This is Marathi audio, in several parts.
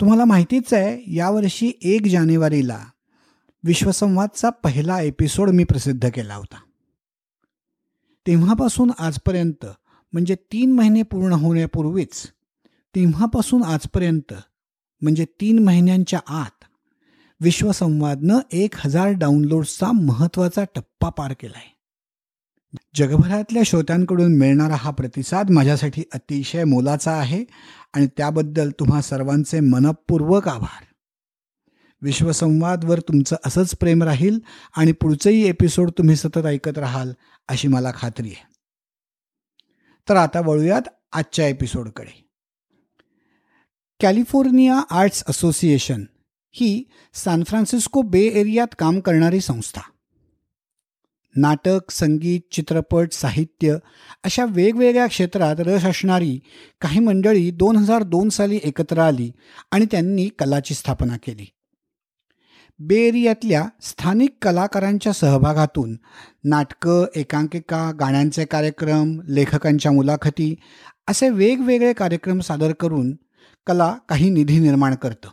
तुम्हाला माहितीच आहे यावर्षी एक जानेवारीला विश्वसंवादचा पहिला एपिसोड मी प्रसिद्ध केला होता. तेव्हापासून आजपर्यंत म्हणजे तीन महिने पूर्ण होण्यापूर्वीच तेव्हापासून आजपर्यंत म्हणजे तीन महिन्यांच्या आत विश्वसंवादनं एक हजार डाउनलोड्सचा महत्त्वाचा टप्पा पार केला आहे जगभरातल्या श्रोत्यांकडून मिळणारा हा प्रतिसाद माझ्यासाठी अतिशय मोलाचा आहे आणि त्याबद्दल तुम्हा सर्वांचे मनपूर्वक आभार. विश्वसंवादवर तुमचं असंच प्रेम राहील आणि पुढचंही एपिसोड तुम्ही सतत ऐकत राहाल अशी मला खात्री आहे. तर आता वळूयात आजच्या एपिसोडकडे. कॅलिफोर्निया आर्ट्स असोसिएशन ही सॅन फ्रान्सिस्को बे एरियात काम करणारी संस्था. नाटक संगीत चित्रपट साहित्य अशा वेगवेगळ्या क्षेत्रात रस असणारी काही मंडळी दोन हजार दोन साली एकत्र आली आणि त्यांनी कलाची स्थापना केली. बेरियातल्या स्थानिक कलाकारांच्या सहभागातून नाटकं एकांकिका गाण्यांचे कार्यक्रम लेखकांच्या मुलाखती असे वेगवेगळे कार्यक्रम सादर करून कला काही निधी निर्माण करतं.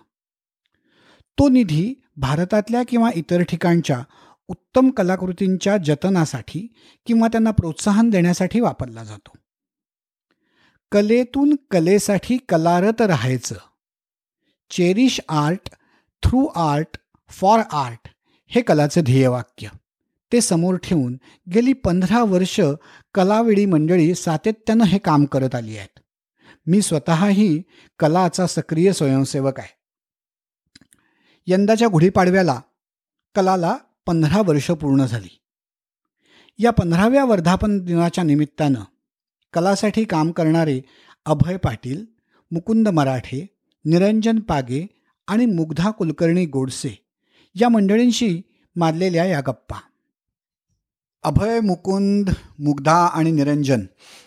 तो निधी भारतातल्या किंवा इतर ठिकाणच्या उत्तम कलाकृतींच्या जतनासाठी किंवा त्यांना प्रोत्साहन देण्यासाठी वापरला जातो. कलेतून कलेसाठी कलारत राहायचं cherish art through art for art हे कलाचं ध्येयवाक्य ते समोर ठेवून गेली पंधरा वर्ष कलाविडी मंडळी सातत्यानं हे काम करत आली आहेत. मी स्वतःही कलाचा सक्रिय स्वयंसेवक आहे. यंदाच्या गुढीपाडव्याला कलाला पंधरा वर्ष पूर्ण झाली. या पंधराव्या वर्धापन दिनाच्या निमित्तानं कलासाठी काम करणारे अभय पाटील मुकुंद मराठे निरंजन पागे आणि मुग्धा कुलकर्णी गोडसे या मंडळींशी मारलेल्या या गप्पा. अभय मुकुंद मुग्धा आणि निरंजन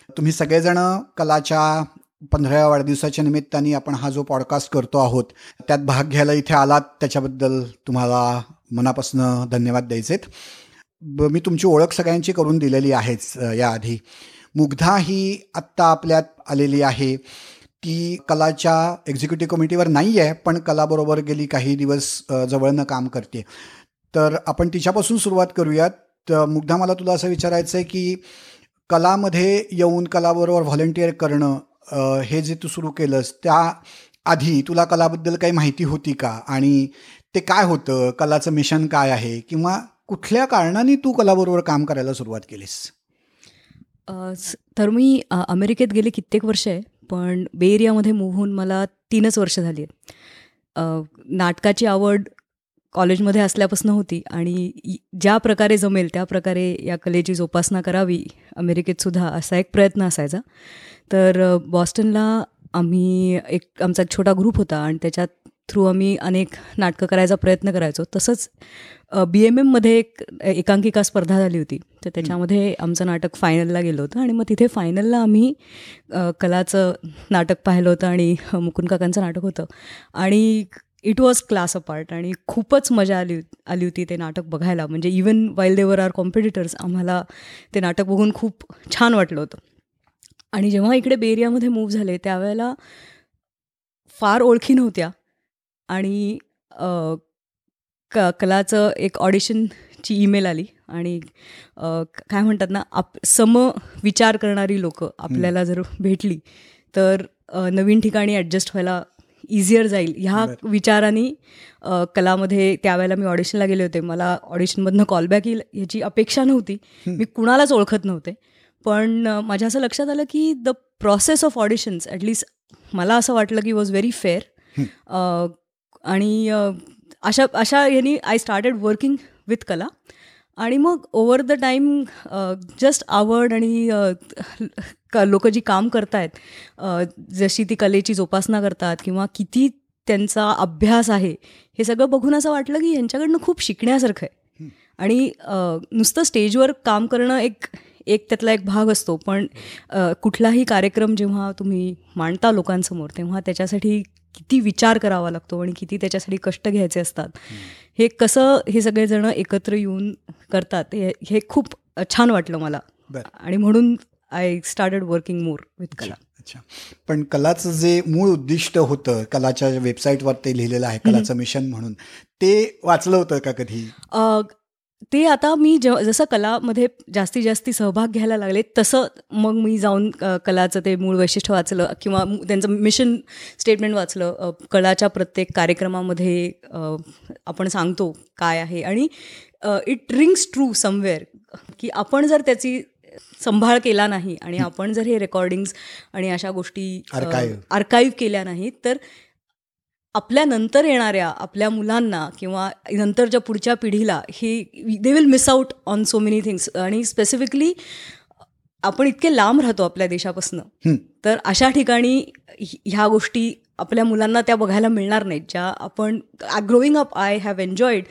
तुम्ही सगळेजण कलाच्या पंधराव्या वाढदिवसाच्या निमित्ताने आपण हा जो पॉडकास्ट करतो आहोत त्यात भाग घ्यायला इथे आलात त्याच्याबद्दल तुम्हाला मनापासून धन्यवाद द्यायचेत मी तुमची ओळख सगळ्यांची करून दिलेली आहेच याआधी. मुग्धा ही आत्ता आपल्यात आलेली आहे. ती कलाच्या एक्झिक्युटिव्ह कमिटीवर नाही आहे पण कलाबरोबर गेली काही दिवस जवळनं काम करते. तर आपण तिच्यापासून सुरुवात करूयात. तर मुग्धा मला तुला असं विचारायचं आहे की कलामध्ये येऊन कलाबरोबर व्हॉलेंटिअर करणं हे जे तू सुरू केलंस त्या आधी तुला कलाबद्दल काही माहिती होती का? आणि ते काय होतं? कलाचं मिशन काय आहे? किंवा कुठल्या कारणाने तू कलाबरोबर काम करायला सुरुवात केलीस? तर मी अमेरिकेत गेले कित्येक वर्ष आहे पण बे एरियामध्ये मूव्ह होऊन मला तीनच वर्ष झाली आहेत. नाटकाची आवड कॉलेजमध्ये असल्यापासून होती आणि ज्या प्रकारे जमेल त्या प्रकारे या कलेची जोपासना करावी अमेरिकेतसुद्धा असा एक प्रयत्न असायचा. तर बॉस्टनला आम्ही एक आमचा एक छोटा ग्रुप होता आणि त्याच्यात थ्रू आम्ही अनेक नाटकं करायचा प्रयत्न करायचो. तसंच बी एम एममध्ये एक एकांकिका स्पर्धा झाली होती. तर त्याच्यामध्ये आमचं नाटक फायनलला गेलं होतं आणि मग तिथे फायनलला आम्ही कलाचं नाटक पाहिलं होतं आणि मुकुंद काकांचं नाटक होतं. आणि it was class apart आणि खूपच मजा आली आली होती ते नाटक बघायला. म्हणजे even while there are competitors आम्हाला ते नाटक बघून खूप छान वाटलं होतं. आणि जेव्हा इकडे बेरियामध्ये मूव्ह झाले त्यावेळेला फार ओळखी नव्हत्या. आणि क कलाचं एक ऑडिशनची ईमेल आली आणि काय म्हणतात ना आप सम विचार करणारी लोकं आपल्याला जर भेटली तर नवीन ठिकाणी ॲडजस्ट व्हायला इझियर जाईल. ह्या विचाराने कलामध्ये त्यावेळेला मी ऑडिशनला गेले होते. मला ऑडिशनमधनं कॉलबॅक येईल ह्याची अपेक्षा नव्हती. मी कुणालाच ओळखत नव्हते. पण माझ्या असं लक्षात आलं की the process of auditions at least मला असं वाटलं की वॉज व्हेरी फेअर. आणि अशा अशा यांनी आय स्टार्टेड वर्किंग विथ कला. आणि मग ओव्हर द टाईम जस्ट आवड आणि लोक जी काम करतायत जशी ती कलेची जोपासना करतात किंवा किती त्यांचा अभ्यास आहे हे सगळं बघून असं वाटलं की यांच्याकडनं खूप शिकण्यासारखं आहे. आणि नुसतं स्टेजवर काम करणं एक एक त्यातला एक भाग असतो पण कुठलाही कार्यक्रम जेव्हा तुम्ही मांडता लोकांसमोर तेव्हा त्याच्यासाठी किती विचार करावा लागतो आणि किती त्याच्यासाठी कष्ट घ्यायचे असतात. हे कसं हे सगळेजण एकत्र येऊन करतात हे हे खूप छान वाटलं मला. आणि म्हणून I started working more with Kala. अच्छा पण कलाचं जे मूळ उद्दिष्ट होतं कलाच्या वेबसाईटवर ते लिहिलेलं आहे कलाचं मिशन म्हणून ते वाचलं होतं का कधी? ते आता मी जेव्हा जसं कलामध्ये जास्तीत जास्ती सहभाग घ्यायला लागले तसं मग मी जाऊन कलाचं ते मूळ वैशिष्ट्य वाचलं किंवा त्यांचं मिशन स्टेटमेंट वाचलं. कलाच्या प्रत्येक कार्यक्रमामध्ये आपण सांगतो काय आहे. आणि इट रिंग्स ट्रू समवेअर की आपण जर त्याची संभाळ केला नाही आणि आपण जर हे रेकॉर्डिंग्स आणि अशा गोष्टी आर्काईव्ह केल्या नाहीत तर आपल्या नंतर येणाऱ्या आपल्या मुलांना किंवा नंतरच्या पुढच्या पिढीला ही they will miss out on so many things आणि स्पेसिफिकली आपण इतके लांब राहतो आपल्या देशापासून. तर अशा ठिकाणी ह्या गोष्टी आपल्या मुलांना त्या बघायला मिळणार नाहीत. ज्या आपण growing up I have enjoyed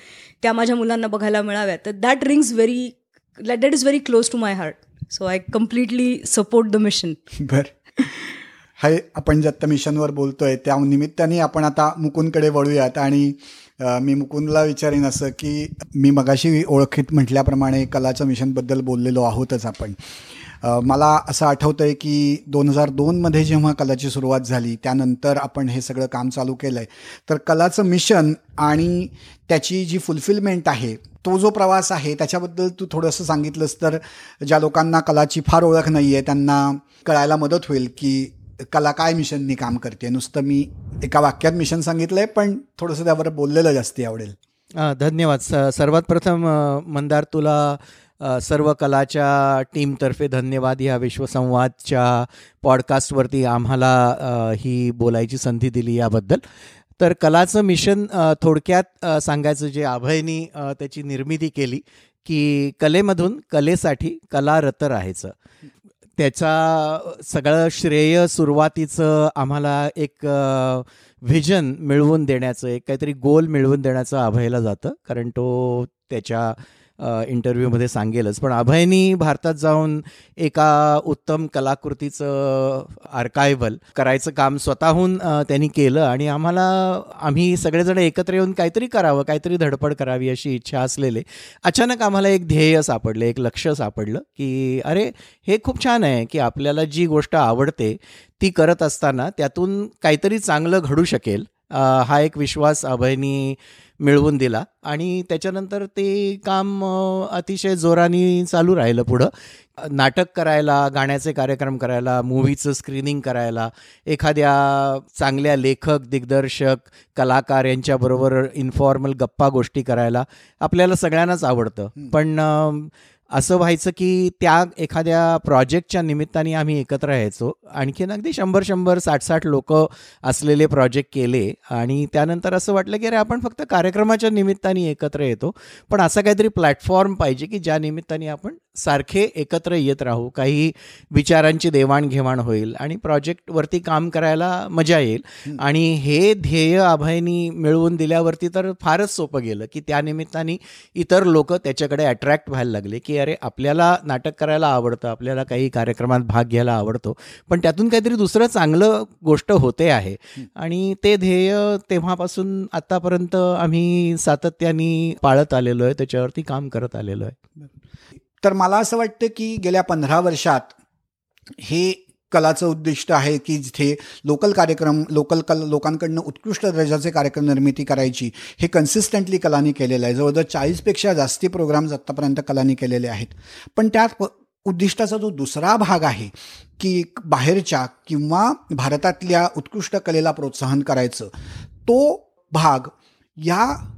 त्या माझ्या मुलांना बघायला मिळाव्या तर that rings very that is very close to my heart so I completely support the mission बरं. हाय आपण जे मिशनवर बोलतोय त्या निमित्ताने आपण आता मुकुंदकडे वळूयात. आणि मी मुकुंदला विचारेन असं की मी मगाशी ओळखीत म्हटल्याप्रमाणे कलाच्या मिशनबद्दल बोललेलो आहोतच आपण. मला असं आठवतं आहे की दोन हजार दोनमध्ये जेव्हा कलाची सुरुवात झाली त्यानंतर आपण हे सगळं काम चालू केलं आहे तर कलाचं मिशन आणि त्याची जी फुलफिलमेंट आहे तो जो प्रवास आहे त्याच्याबद्दल तू थोडंसं सांगितलंस तर ज्या लोकांना कलाची फार ओळख नाही आहे त्यांना कळायला मदत होईल की कला काय मिशननी काम करते. नुसतं मी एका वाक्यात मिशन सांगितलंय पण थोडंसं त्यावर बोललेलं जास्ती आवडेल. धन्यवाद. सर्वात प्रथम मंदार तुला सर्व कलाच्या टीमतर्फे धन्यवाद. या विश्वसंवादच्या पॉडकास्टवरती आम्हाला ही बोलायची संधी दिली याबद्दल. तर कलाचं मिशन थोडक्यात सांगायचं जे अभयनी त्याची निर्मिती केली की कलेमधून कलेसाठी कला कलारत राहायचं. त्याचा सगळं श्रेय सुरुवातीचं आम्हाला एक व्हिजन मिळवून देण्याचं एक काहीतरी गोल मिळवून देण्याचं अभयला जातं. कारण तो त्याच्या इंटरव्ह्यूमध्ये सांगेलच. पण अभयनी भारतात जाऊन एका उत्तम कलाकृतीचं आर्कायव्हल करायचं काम स्वतःहून त्यांनी केलं आणि आम्हाला आम्ही सगळेजण एकत्र येऊन काहीतरी करावं काहीतरी धडपड करावी अशी इच्छा असलेले अचानक आम्हाला एक ध्येय सापडलं एक लक्ष सापडलं की अरे हे खूप छान आहे की आपल्याला जी गोष्ट आवडते ती करत असताना त्यातून काहीतरी चांगलं घडू शकेल. हा एक विश्वास अभयनी मिळवून दिला. आणि त्याच्यानंतर ते काम अतिशय जोराने चालू राहिलं पुढं. नाटक करायला गाण्याचे कार्यक्रम करायला मूवीचं स्क्रीनिंग करायला एखाद्या चांगल्या लेखक दिग्दर्शक कलाकार यांच्याबरोबर इन्फॉर्मल गप्पा गोष्टी करायला आपल्याला सगळ्यांनाच आवडतं. पण असं व्हायचं की त्या एखाद्या प्रोजेक्टच्या निमित्ताने आम्ही एकत्र यायचो. आणखीन अगदी शंभर शंभर साठ साठ लोक असलेले प्रोजेक्ट केले आणि त्यानंतर असं वाटलं की अरे आपण फक्त कार्यक्रमाच्या निमित्ताने एकत्र येतो. पण असं काहीतरी प्लॅटफॉर्म पाहिजे की ज्या निमित्ताने आपण सारखे एकत्र येत राहू काही विचारांची देवाणघेवाण होईल आणि प्रोजेक्टवरती काम करायला मजा येईल. आणि हे ध्येय अभयनी मिळवून दिल्यावरती तर फारच सोपं गेलं की त्या निमित्ताने इतर लोक त्याच्याकडे अट्रॅक्ट व्हायला लागले की अरे आपल्याला नाटक करायला आवडतं आपल्याला काही कार्यक्रमात भाग घ्यायला आवडतो. पण त्यातून काहीतरी दुसरं चांगलं गोष्ट होते आहे. आणि ते ध्येय तेव्हापासून आतापर्यंत आम्ही सातत्याने पाळत आलेलो आहे त्याच्यावरती काम करत आलेलो आहे. तर मला असं वाटतं की गेल्या पंधरा वर्षात हे कलाचं उद्दिष्ट आहे की जिथे लोकल कार्यक्रम लोकल कल लोकांकडनं उत्कृष्ट दर्जाचे कार्यक्रम निर्मिती करायची हे कन्सिस्टंटली कलानी केलेलं आहे. जवळजवळ चाळीसपेक्षा जास्ती प्रोग्राम्स आत्तापर्यंत कलानी केलेले आहेत. पण त्यात उद्दिष्टाचा जो दुसरा भाग आहे की बाहेरच्या किंवा भारतातल्या उत्कृष्ट कलेला प्रोत्साहन करायचं तो भाग या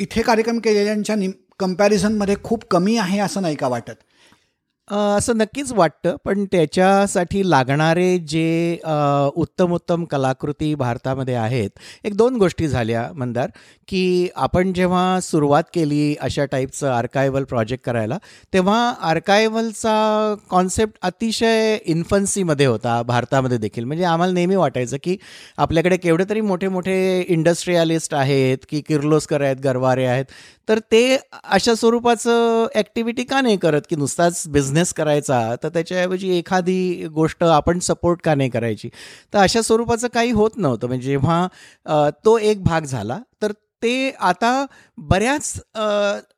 इथे कार्यक्रम केलेल्यांच्या नि कम्पॅरिझनमध्ये खूप कमी आहे असं नाही का वाटत? असं नक्कीच वाटतं पण त्याच्यासाठी लागणारे जे उत्तम उत्तम कलाकृती भारतामध्ये आहेत एक दोन गोष्टी झाल्या मंदार की आपण जेव्हा सुरुवात केली अशा टाईपचं आर्कायवल प्रोजेक्ट करायला तेव्हा आर्कायवलचा कॉन्सेप्ट अतिशय इन्फन्सीमध्ये होता भारतामध्ये देखील. म्हणजे आम्हाला नेहमी वाटायचं की आपल्याकडे केवढे तरी मोठे मोठे इंडस्ट्रियालिस्ट आहेत की किर्लोस्कर आहेत गरवारे आहेत तर ते अशा स्वरूपाचं ॲक्टिव्हिटी का नाही करत की नुसताच बिझनेस करायचा तर त्याच्याऐवजी एखादी गोष्ट आपण सपोर्ट का नाही करायची? तर अशा स्वरूपाचं काही होत नव्हतं. म्हणजे जेव्हा तो एक भाग झाला तर ते आता बऱ्याच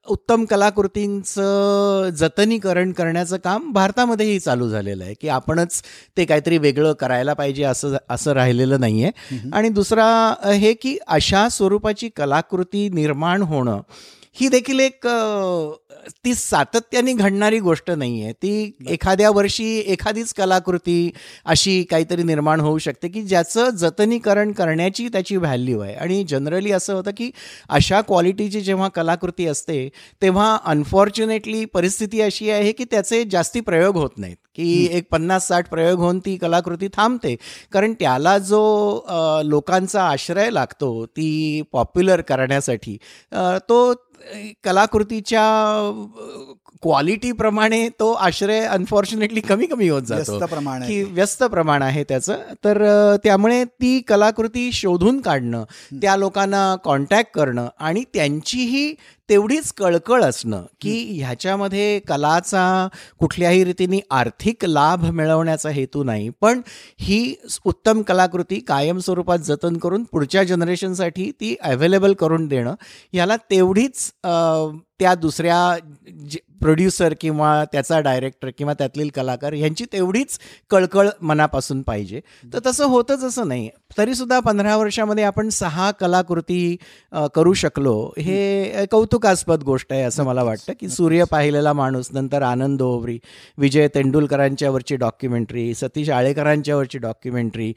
उत्तम कलाकृतींचं जतनीकरण करण्याचं काम भारतामध्येही चालू झालेलं आहे की आपणच ते काहीतरी वेगळं करायला पाहिजे असं असं राहिलेलं नाही आहे आणि दुसरा हे की अशा स्वरूपाची कलाकृती निर्माण होणं ही देखील एक ती सातत्याने घडणारी गोष्ट नाही आहे ती एखाद्या वर्षी एखादीच कलाकृती अशी काहीतरी निर्माण होऊ शकते की ज्याचं जतनीकरण करण्याची त्याची व्हॅल्यू आहे. आणि जनरली असं होतं की अशा क्वालिटीची जेव्हा कलाकृती असते तेव्हा अनफॉर्च्युनेटली परिस्थिती अशी आहे की त्याचे जास्ती प्रयोग होत नाहीत. की एक पन्नास साठ प्रयोग होऊन ती कलाकृती थांबते. कारण त्याला जो लोकांचा आश्रय लागतो ती पॉप्युलर करण्यासाठी तो कलाकृतीच्या क्वालिटीप्रमाणे तो आश्रय अनफॉर्च्युनेटली कमी कमी होत जातो. की व्यस्त प्रमाण आहे त्याचं. तर त्यामुळे ती कलाकृती शोधून काढणं त्या लोकांना कॉन्टॅक्ट करणं आणि त्यांचीही तेवढीच कळकळ असणं की ह्याच्यामध्ये कलाचा कुठल्याही रीतीने आर्थिक लाभ मिळवण्याचा हेतू नाही. पण ही उत्तम कलाकृती कायम स्वरूपात जतन करून पुढच्या जनरेशनसाठी ती अवेलेबल करून देणं याला तेवढीच त्या दुसऱ्या प्रोड्युसर किंवा त्याचा डायरेक्टर किंवा त्यातलील कलाकार यांची तेवढीच कळकळ मनापासून पाहिजे. तर तसं होतंच असं नाही. तरीसुद्धा पंधरा वर्षामध्ये आपण सहा कलाकृती करू शकलो हे कौतुकास्पद गोष्ट आहे असं मला वाटतं. की सूर्य पाहिलेला माणूस नंतर आनंद ओवरी विजय तेंडुलकरांच्यावरची डॉक्युमेंटरी सतीश आळेकरांच्यावरची डॉक्युमेंटरी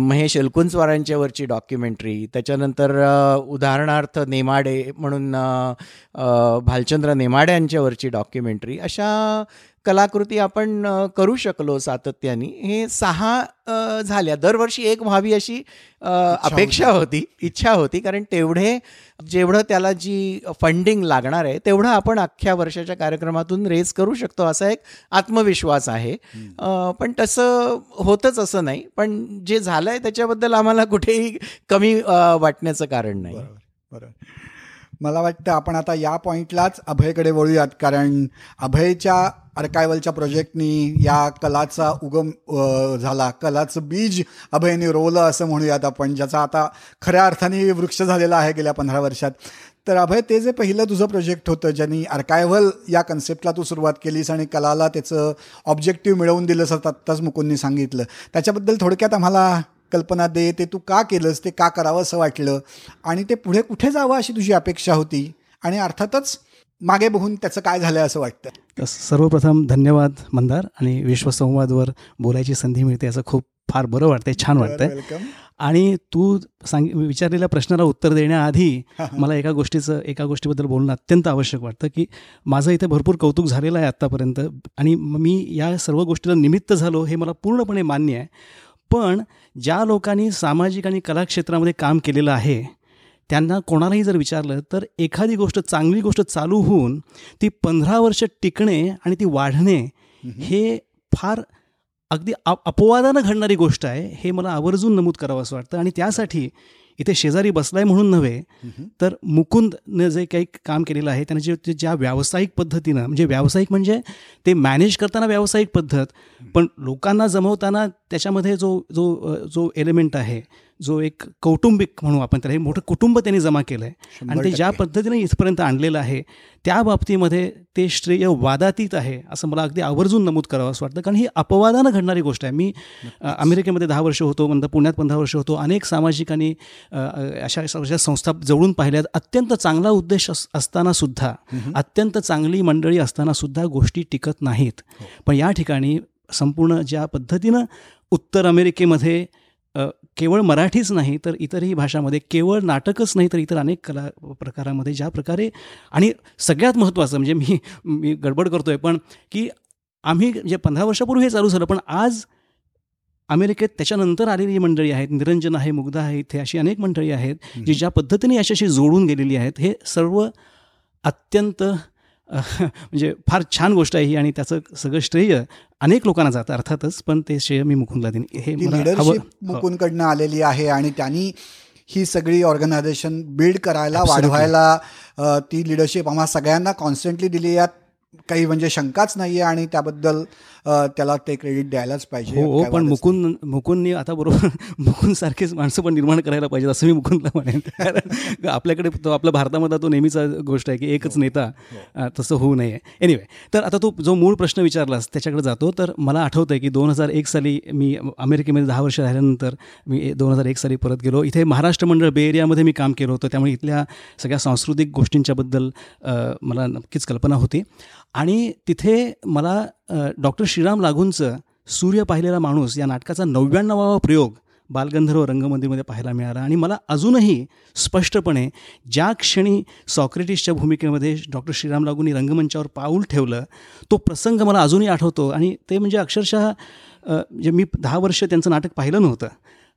महेश एलकुंचवारांच्यावरची डॉक्युमेंटरी त्याच्यानंतर उदाहरणार्थ नेमाडे म्हणून भालचंद्र नेमाडे यांच्यावरची डॉक्युमेंटरी अशा कलाकृती आपण करू शकलो सातत्याने. हे सहा झाल्या. दरवर्षी एक व्हावी अशी अपेक्षा होती. इच्छा होती कारण तेवढे जेवढं त्याला जी फंडिंग लागणार आहे तेवढं आपण अख्ख्या वर्षाच्या कार्यक्रमातून रेज करू शकतो असा एक आत्मविश्वास आहे. पण तसं होतच असं नाही. पण जे झालंय त्याच्याबद्दल आम्हाला कुठेही कमी वाटण्याचं कारण नाही. बरोबर. मला वाटतं आपण आता या पॉईंटलाच अभयकडे वळूयात. कारण अभयच्या अर्कायवलच्या प्रोजेक्टनी या कलाचा उगम झाला. कलाचं बीज अभयने रोवलं असं म्हणूयात आपण ज्याचा आता खऱ्या अर्थाने वृक्ष झालेला आहे गेल्या पंधरा वर्षात. तर अभय ते जे पहिलं तुझं प्रोजेक्ट होतं ज्यांनी अर्कायव्हल या कन्सेप्टला तू सुरुवात केलीस आणि कलाला त्याचं ऑब्जेक्टिव्ह मिळवून दिलं असं आत्ताच मुकुंदनी सांगितलं. त्याच्याबद्दल थोडक्यात आम्हाला कल्पना दे ते तू का केलंस ते का करावं असं वाटलं. आणि ते पुढे कुठे जावं अशी तुझी अपेक्षा होती? आणि अर्थातच मागे बघून त्याचं काय झालं असं वाटतं. सर्वप्रथम धन्यवाद मंदार आणि विश्वसंवादवर बोलायची संधी मिळते असं खूप फार बरं वाटतंय छान वाटतंय. आणि तू सांग विचारलेल्या प्रश्नाला उत्तर देण्याआधी मला एका गोष्टीचं एका गोष्टीबद्दल बोलणं अत्यंत आवश्यक वाटतं की माझं इथे भरपूर कौतुक झालेलं आहे आत्तापर्यंत. आणि मी या सर्व गोष्टीला निमित्त झालो हे मला पूर्णपणे मान्य आहे. पण ज्या लोकांनी सामाजिक आणि कला क्षेत्रामध्ये काम केलेलं आहे त्यांना कोणालाही जर विचारलं तर एखादी गोष्ट चांगली गोष्ट चालू होऊन ती पंधरा वर्ष टिकणे आणि ती वाढणे हे फार अगदी अपवादानं घडणारी गोष्ट आहे हे मला आवर्जून नमूद करावं असं वाटतं. आणि त्यासाठी इथे शेजारी बसलाय म्हणून नव्हे तर मुकुंदनं जे काही काम केलेलं आहे त्याने जे ज्या व्यावसायिक पद्धतीनं म्हणजे व्यावसायिक म्हणजे ते मॅनेज करताना व्यावसायिक पद्धत पण लोकांना जमवताना त्याच्यामध्ये जो जो जो एलिमेंट आहे जो एक कौटुंबिक म्हणू आपण त्याला हे मोठं कुटुंब त्यांनी जमा केलं आहे आणि ते ज्या पद्धतीने इथपर्यंत आणलेलं आहे त्या बाबतीमध्ये ते श्रेय वादातीत आहे असं मला अगदी आवर्जून नमूद करावं असं वाटतं. कारण ही अपवादानं घडणारी गोष्ट आहे. मी अमेरिकेमध्ये दहा वर्ष होतो नंतर पुण्यात पंधरा वर्ष होतो. अनेक सामाजिक आणि अशा अशा संस्था जवळून पाहिल्यात अत्यंत चांगला उद्देश असताना सुद्धा अत्यंत चांगली मंडळी असताना सुद्धा गोष्टी टिकत नाहीत. हो. पण या ठिकाणी संपूर्ण ज्या पद्धतीनं उत्तर अमेरिकेमध्ये केवळ मराठीच नाही तर इतरही भाषामध्ये केवळ नाटकच नाही तर इतर अनेक कला प्रकारामध्ये ज्या प्रकारे आणि सगळ्यात महत्त्वाचं म्हणजे मी मी गडबड करतो आहे पण की आम्ही जे पंधरा वर्षापूर्वी हे चालू झालं पण आज अमेरिकेत त्याच्यानंतर आलेली मंडळी आहेत निरंजन आहे मुग्धा आहे इथे अशी अनेक मंडळी आहेत जी ज्या पद्धतीने याच्याशी जोडून गेलेली आहेत हे सर्व अत्यंत म्हणजे फार छान गोष्ट आहे ही आणि त्याचं सगळं श्रेय अनेक लोकांना जातं अर्थातच. पण ते श्रेय मी मुकुंदला देईन. हे लिडरशिप हो. मुकुंदकडनं आलेली आहे आणि त्यांनी ही सगळी ऑर्गनायझेशन बिल्ड करायला वाढवायला ती लिडरशिप आम्हाला सगळ्यांना कॉन्स्टंटली दिली यात काही म्हणजे शंकाच नाही आहे आणि त्याबद्दल त्याला ते क्रेडिट द्यायलाच पाहिजे. हो, हो पण मुकुंद मुकुंदनी आता बरोबर मुकुंद सारखेच माणसं पण निर्माण करायला पाहिजे असं मी मुकुंदला म्हणेन. कारण आपल्याकडे तो आपल्या भारतामध्ये तो नेहमीचा गोष्ट आहे की एकच हो, नेता हो. तसं होऊ नये. एनिवे तर आता तो जो मूळ प्रश्न विचारलास त्याच्याकडे जातो. तर मला आठवतं आहे की दोन हजार एक साली मी अमेरिकेमध्ये दहा वर्ष राहिल्यानंतर मी दोन हजार एक साली परत गेलो. इथे महाराष्ट्र मंडळ बे एरियामध्ये मी काम केलं होतं. त्यामुळे इथल्या सगळ्या सांस्कृतिक गोष्टींच्याबद्दल मला नक्कीच कल्पना होती. आणि तिथे मला डॉक्टर श्रीराम लागूंचं सूर्य पाहिलेला माणूस या नाटकाचा नव्याण्णवावा प्रयोग बालगंधर्व रंगमंदिरमध्ये पाहायला मिळाला. आणि मला अजूनही स्पष्टपणे ज्या क्षणी सॉक्रेटिसच्या भूमिकेमध्ये डॉक्टर श्रीराम लागूंनी रंगमंचावर पाऊल ठेवलं तो प्रसंग मला अजूनही आठवतो. आणि ते म्हणजे अक्षरशः म्हणजे मी दहा वर्ष त्यांचं नाटक पाहिलं नव्हतं.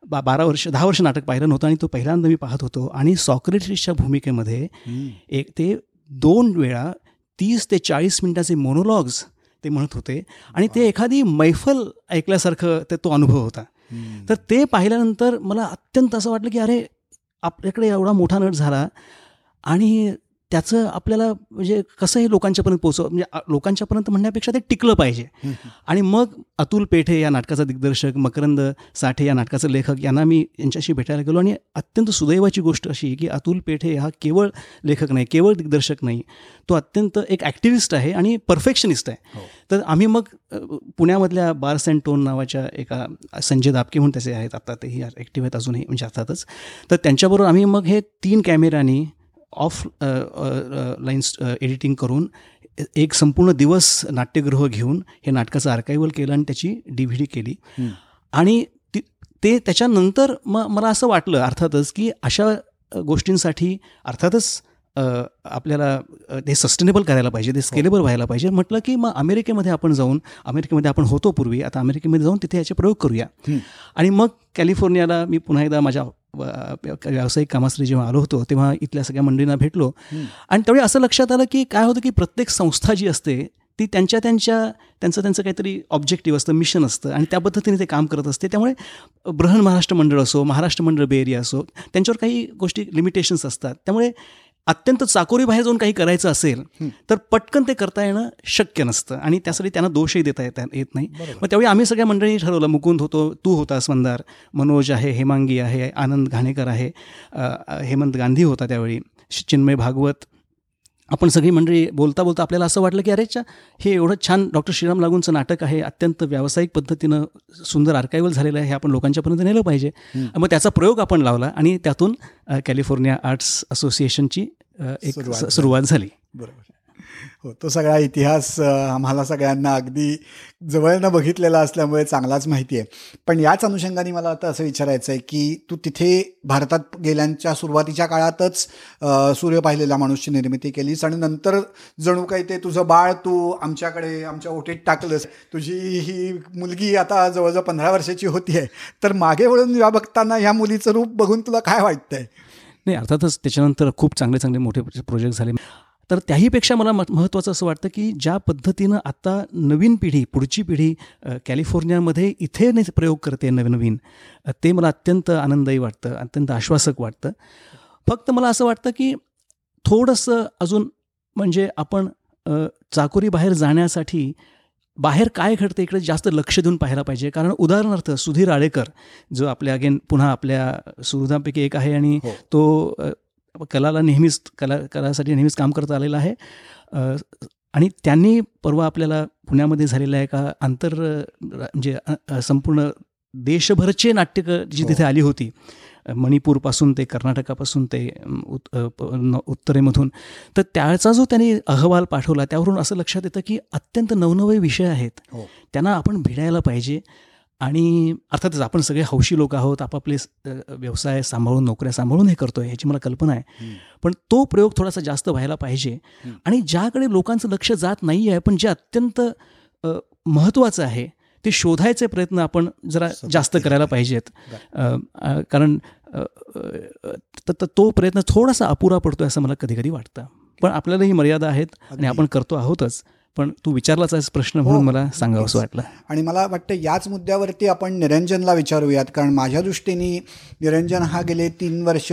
बा बारा वर्ष दहा वर्ष नाटक पाहिलं नव्हतं आणि तो पहिल्यांदा मी पाहत होतो. आणि सॉक्रेटिसच्या भूमिकेमध्ये एक ते दोन वेळा तीस ते चाळीस मिनटाचे मोनोलॉग्स ते म्हणत होते. आणि ते एखादी मैफल ऐकल्यासारखं ते तो अनुभव होता. तर ते पाहिल्यानंतर मला अत्यंत असं वाटलं की अरे आपल्याकडे एवढा मोठा नट झाला आणि त्याचं आपल्याला म्हणजे कसंही लोकांच्यापर्यंत पोचव म्हणजे लोकांच्यापर्यंत म्हणण्यापेक्षा ते टिकलं पाहिजे. आणि मग अतुल पेठे या नाटकाचा दिग्दर्शक मकरंद साठे या नाटकाचा लेखक यांना मी यांच्याशी भेटायला गेलो. आणि अत्यंत सुदैवाची गोष्ट अशी की अतुल पेठे हा केवळ लेखक नाही केवळ दिग्दर्शक नाही. तो अत्यंत एक ॲक्टिव्हिस्ट आहे आणि परफेक्शनिस्ट आहे. हो. तर आम्ही मग पुण्यामधल्या बार्स अँड टोन नावाच्या एका संजय दापके म्हणून त्याचे आहेत आता तेही ॲक्टिव्ह आहेत अजूनही म्हणजे अर्थातच. तर त्यांच्याबरोबर आम्ही मग हे तीन कॅमेऱ्यानी ऑफ लाईन्स एडिटिंग करून एक संपूर्ण दिवस नाट्यगृह घेऊन हे नाटकाचं आर्कायवल केलं आणि त्याची डी व्ही डी केली. आणि ते त्याच्यानंतर मग मला असं वाटलं अर्थातच की अशा गोष्टींसाठी अर्थातच आपल्याला ते सस्टेनेबल करायला पाहिजे ते स्केलेबल हो. व्हायला पाहिजे. म्हटलं की मग अमेरिकेमध्ये आपण जाऊन अमेरिकेमध्ये आपण होतो पूर्वी आता अमेरिकेमध्ये जाऊन तिथे याचे प्रयोग करूया. आणि मग कॅलिफोर्नियाला मी पुन्हा एकदा माझ्या व्यावसायिक कामासाठी जेव्हा आलो होतो तेव्हा इथल्या सगळ्या मंडळींना भेटलो. आणि त्यावेळी असं लक्षात आलं की काय होतं की प्रत्येक संस्था जी असते ती त्यांच्या त्यांच्या त्यांचं त्यांचं काहीतरी ऑब्जेक्टिव्ह असतं मिशन असतं. आणि त्या पद्धतीने ते काम करत असते. त्यामुळे बृहन महाराष्ट्र मंडळ असो महाराष्ट्र मंडळ बेरिया असो त्यांच्यावर काही गोष्टी लिमिटेशन्स असतात. त्यामुळे अत्यंत चाकोरी बाहेर जाऊन काही करायचं असेल तर पटकन ते करता येणं शक्य नसतं. आणि त्यासाठी त्यांना दोषही देता येत येत नाही. मग त्यावेळी आम्ही सगळ्या मंडळी ठरवलं मुकुंद होतो तू होतास मंदार मनोज आहे हेमांगी आहे आनंद घाणेकर आहे हेमंत गांधी होता त्यावेळी चिन्मय भागवत आपण सगळी मंडळी बोलता बोलता आपल्याला असं वाटलं की अरेच्या हे एवढं छान डॉक्टर श्रीराम लागूंचं नाटक आहे अत्यंत व्यावसायिक पद्धतीनं सुंदर आर्कायवल झालेलं आहे हे आपण लोकांच्यापर्यंत नेलं पाहिजे. मग त्याचा प्रयोग आपण लावला आणि त्यातून कॅलिफोर्निया आर्ट्स असोसिएशनची एक सुरुवात झाली. बरोबर. हो तो सगळा इतिहास आम्हाला सगळ्यांना अगदी जवळनं बघितलेला असल्यामुळे चांगलाच माहिती आहे. पण याच अनुषंगाने मला आता असं विचारायचं आहे की तू तिथे भारतात गेल्यांच्या सुरुवातीच्या काळातच सूर्य पाहिलेला माणूसची निर्मिती केलीस आणि नंतर जणू काही ते तुझं बाळ तू आमच्याकडे आमच्या ओटीत टाकलंस. तुझी ही मुलगी आता जवळजवळ पंधरा वर्षाची होती आहे. तर मागे वळून या बघताना ह्या मुलीचं रूप बघून तुला काय वाटतंय? नाही अर्थातच त्याच्यानंतर खूप चांगले चांगले मोठे प्रोजेक्ट झाले. तर त्याहीपेक्षा मला महत्त्वाचं असं वाटतं की ज्या पद्धतीनं आता नवीन पिढी पुढची पिढी कॅलिफोर्नियामध्ये इथे प्रयोग करते नवीन नवीन ते मला अत्यंत आनंददायी वाटतं अत्यंत आश्वासक वाटतं फक्त मला असं वाटतं की थोडंसं अजून म्हणजे आपण चाकोरी बाहेर जाण्यासाठी बाहेर काय घडतं इकडे जास्त लक्ष देऊन पाहायला पाहिजे कारण उदाहरणार्थ सुधीर आळेकर जो आपल्या अगेन पुन्हा आपल्या सुहृदांपैकी एक आहे आणि हो. तो कलाला नेहमीच कला कलासाठी नेहमीच काम करत आलेला आहे. आणि त्यांनी परवा आपल्याला पुण्यामध्ये झालेल्या एका आंतर म्हणजे संपूर्ण देशभरचे नाट्य जी तिथे हो. आली होती. मणिपूरपासून ते कर्नाटकापासून ते उत्तरेमधून. तर त्याचा जो त्यांनी अहवाल पाठवला त्यावरून असं लक्षात येतं की अत्यंत नवनवे विषय आहेत. हो. त्यांना आपण भिडायला पाहिजे. आणि अर्थातच आपण सगळे हौशी लोक आहोत आपापले व्यवसाय सांभाळून नोकऱ्या सांभाळून हे करतोय ह्याची मला कल्पना आहे. पण तो प्रयोग थोडासा जास्त व्हायला पाहिजे आणि ज्याकडे लोकांचं लक्ष जात नाही आहे पण जे अत्यंत महत्त्वाचं आहे ते शोधायचे प्रयत्न आपण जरा जास्त करायला पाहिजेत. कारण तो प्रयत्न थोडासा अपुरा पडतो असं मला कधी कधी वाटतं. पण आपल्याला ही मर्यादा आहेत आणि आपण करतो आहोतच. पण तू विचारलाच आहेस प्रश्न म्हणून हो. मला सांगावं असं वाटलं. आणि मला वाटतं याच मुद्द्यावरती आपण निरंजनला विचारूयात कारण माझ्या दृष्टीने निरंजन हा गेले तीन वर्ष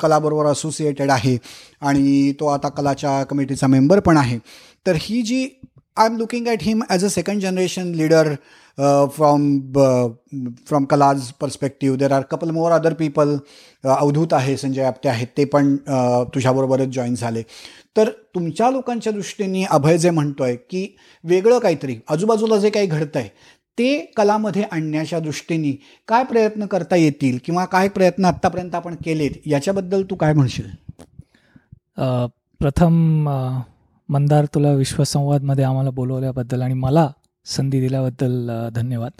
कलाबरोबर असोसिएटेड आहे आणि तो आता कलाच्या कमिटीचा मेंबर पण आहे. तर ही जी I am looking at him as a second generation leader from from Kala's perspective there are couple more other people Avdhoot आहे संजय आपटे आहेत ते पण uh, तुझ्याबरोबरच जॉईन झाले. तर तुमच्या लोकांच्या दृष्टीने अभय जे म्हणतोय की वेगळं काहीतरी आजूबाजूला जे काही घडतं आहे ते कलामध्ये आणण्याच्या दृष्टीने काय प्रयत्न करता येतील किंवा काय प्रयत्न आत्तापर्यंत आपण केलेत याच्याबद्दल तू काय म्हणशील? प्रथम मंदार तुला विश्वसंवादमध्ये आम्हाला बोलवल्याबद्दल आणि मला संधी दिल्याबद्दल धन्यवाद.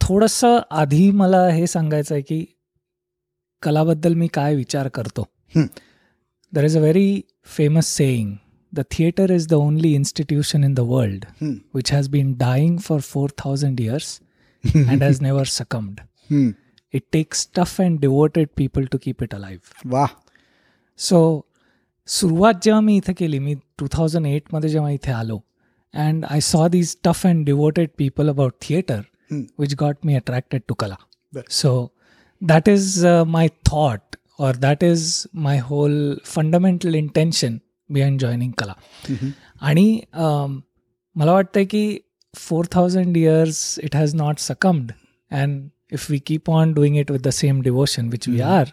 थोडंसं आधी मला हे सांगायचं आहे की कलाबद्दल मी काय विचार करतो. There is a very famous saying the theatre is the only institution in the world which has been dying for four thousand years and has never succumbed it takes tough and devoted people to keep it alive वा सो सुरुवात जेव्हा मी इथे केली मी टू थाउजंड एटमध्ये जेव्हा इथे आलो and I saw these tough and devoted people about theatre which got me attracted to Kala. So that is my thought or that is my whole fundamental intention behind joining kala आणि मला वाटतं की four thousand years it has not succumbed and if we keep on doing it with the same devotion which we are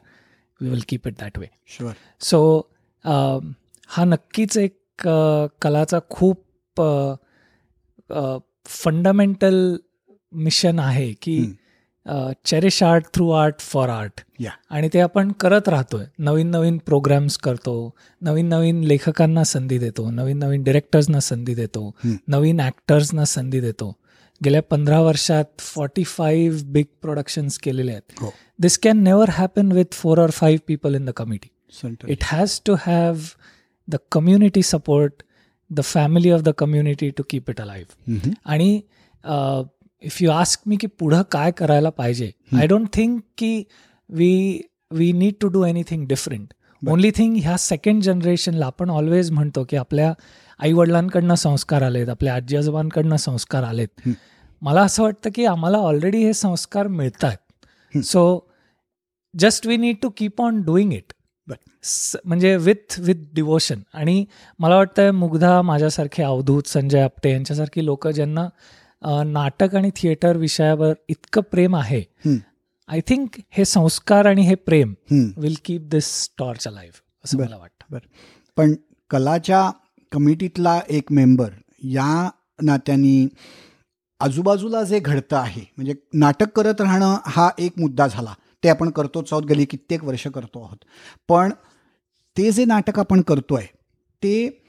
we will keep it that way sure so हा नक्कीच एक कलाचा खूप फंडामेंटल मिशन आहे की cherish art through art for art आणि ते आपण करत राहतोय. नवीन नवीन प्रोग्राम्स करतो नवीन नवीन लेखकांना संधी देतो नवीन नवीन डिरेक्टर्सना संधी देतो नवीन ॲक्टर्सना संधी देतो. गेल्या पंधरा वर्षात फॉर्टी फाईव्ह बिग प्रोडक्शन्स केलेले आहेत. This can never happen with four or five people in the committee it has to have the community support the family of the community to keep it alive आणि इफ यू आस्क मी की पुढं काय करायला पाहिजे आय डोंट थिंक की we we need to do anything different only thing ह्या सेकंड जनरेशनला आपण ऑलवेज म्हणतो की आपल्या आईवडिलांकडनं संस्कार आलेत आपल्या आजी आजोबांकडनं संस्कार आलेत. मला असं वाटतं की आम्हाला ऑलरेडी हे संस्कार मिळतात so just we need to keep on doing it म्हणजे विथ विथ डिवोशन आणि मला वाटतं मुग्धा माझ्यासारखे अवधूत संजय आपटे यांच्यासारखी लोक ज्यांना नाटक आणि थिएटर विषयावर इतकं प्रेम आहे आय थिंक हे संस्कार आणि हे प्रेम will keep this torch live असं मला वाटतं. बरं. पण कलाच्या कमिटीतला एक मेंबर या नात्याने आजूबाजूला जे घडतं आहे म्हणजे नाटक करत राहणं हा एक मुद्दा झाला. ते आपण करतोच आहोत गेली कित्येक वर्ष करतो आहोत. पण ते जे नाटक आपण करतो आहे ते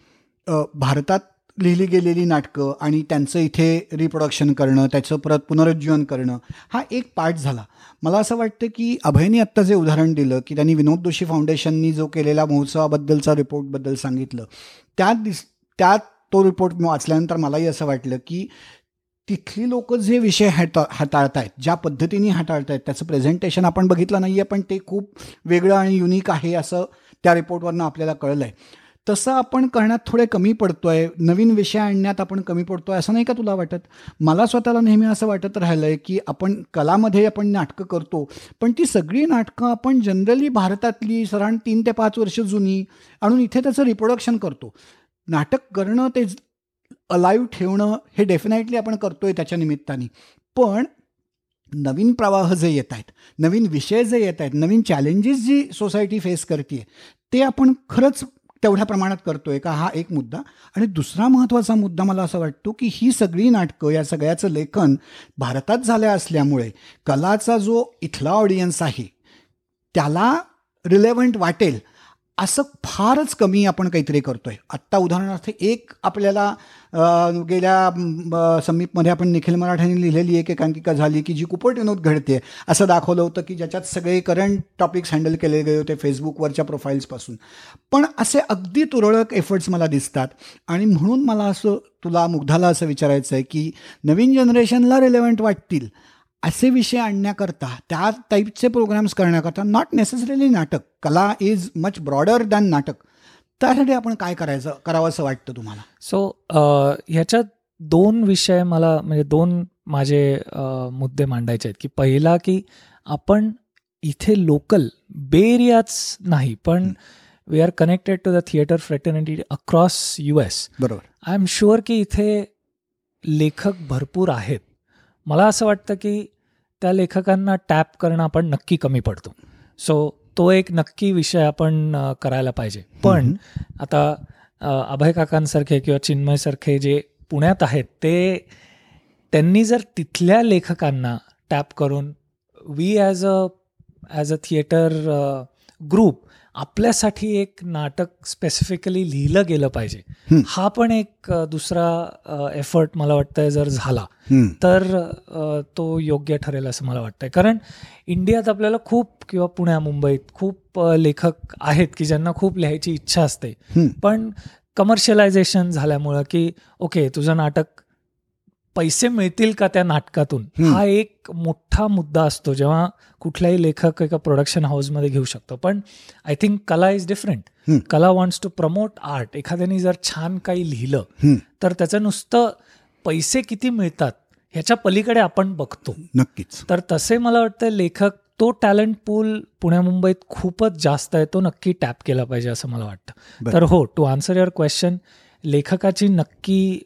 भारतात लिहिली गेलेली नाटकं आणि त्यांचं इथे रिप्रोडक्शन करणं त्याचं परत पुनरुज्जीवन करणं हा एक पार्ट झाला. मला असं वाटतं की अभयनी आत्ता जे उदाहरण दिलं की त्यांनी विनोद दोषी फाउंडेशननी जो केलेला महोत्सवाबद्दलचा रिपोर्टबद्दल सांगितलं त्यात दिस त्यात तो रिपोर्ट वाचल्यानंतर मलाही असं वाटलं की तिथली लोक जे विषय हाता हाताळतायत ज्या पद्धतीने हाताळतायत त्याचं प्रेझेंटेशन आपण बघितलं नाही आहे पण ते खूप वेगळं आणि युनिक आहे असं त्या रिपोर्टवरनं आपल्याला कळलं आहे तसं आपण करण्यात थोडे कमी पडतो आहे नवीन विषय आणण्यात आपण कमी पडतो आहे असं नाही का तुला वाटत? मला स्वतःला नेहमी असं वाटत राहिलं आहे की आपण कलामध्ये आपण नाटकं करतो पण ती सगळी नाटकं आपण जनरली भारतातली साधारण तीन ते पाच वर्ष जुनी आणून इथे त्याचं रिप्रोडक्शन करतो. नाटक करणं ते अलाईव्ह ठेवणं हे डेफिनेटली आपण करतो आहे त्याच्या निमित्ताने. पण नवीन प्रवाह जे येत आहेत नवीन विषय जे येत आहेत नवीन चॅलेंजेस जी सोसायटी फेस करते ते आपण खरंच तेवढ्या प्रमाणात करतोय का हा एक मुद्दा. आणि दुसरा महत्त्वाचा मुद्दा मला असा वाटतो की ही सगळी नाटकं या सगळ्याचं लेखन भारतात झाल्या असल्यामुळे कलाचा जो इथला ऑडियन्स आहे त्याला रिलेव्हंट वाटेल असं फारच कमी आपण काहीतरी करतोय. आत्ता उदाहरणार्थ एक आपल्याला गेल्या समीपमध्ये आपण निखिल मराठ्यांनी लिहिलेली एक एकांकिका झाली की जी कुपट विनोद घडते असं दाखवलं होतं की ज्याच्यात सगळे करंट टॉपिक्स हँडल केले गेले होते फेसबुकवरच्या प्रोफाईल्सपासून पण असे अगदी तुरळक एफर्ट्स मला दिसतात. आणि म्हणून मला असं तुला मुग्धाला असं विचारायचं आहे की नवीन जनरेशनला रिलेव्हंट वाटतील. असे विषय आणण्याकरता त्या टाईपचे प्रोग्राम्स करण्याकरता नॉट नेसेसरीली नाटक. कला इज मच ब्रॉडर दॅन नाटक. त्यासाठी आपण काय करायचं करावं असं वाटतं तुम्हाला? सो ह्याच्यात दोन विषय मला म्हणजे दोन माझे मुद्दे मांडायचे आहेत. की पहिला की आपण इथे लोकल बेरियाच नाही पण we are connected to the theatre fraternity across U S बरोबर. आय एम शुअर की इथे लेखक भरपूर आहेत. मला असं वाटतं की त्या लेखकांना टॅप करणं आपण नक्की कमी पडतो. सो तो एक नक्की विषय आपण करायला पाहिजे. पण आता अभय काकांसारखे किंवा चिन्मयसारखे जे पुण्यात आहेत ते त्यांनी जर तिथल्या लेखकांना टॅप करून we as a as a theatre group आपल्यासाठी एक नाटक स्पेसिफिकली लिहिलं गेलं पाहिजे. हा पण एक दुसरा एफर्ट मला वाटतंय जर झाला तर तो योग्य ठरेल असं मला वाटतंय. कारण इंडियात आपल्याला खूप किंवा पुण्या मुंबईत खूप लेखक आहेत की ज्यांना खूप लिहायची इच्छा असते. पण कमर्शियलायझेशन झाल्यामुळं की ओके तुझं नाटक पैसे मिळतील का त्या नाटकातून? हा एक मोठा मुद्दा असतो जेव्हा कुठलाही लेखक एका प्रोडक्शन हाऊसमध्ये घेऊ शकतो. पण I think Kala is different Kala wants to promote art एखाद्याने जर छान काही लिहिलं तर त्याचं नुसतं पैसे किती मिळतात ह्याच्या पलीकडे आपण बघतो. नक्कीच. तर तसे मला वाटतं लेखक तो टॅलेंट पूल पुण्या मुंबईत खूपच जास्त आहे तो नक्की टॅप केला पाहिजे असं मला वाटतं. तर हो टू आन्सर युअर क्वेश्चन लेखकाची नक्की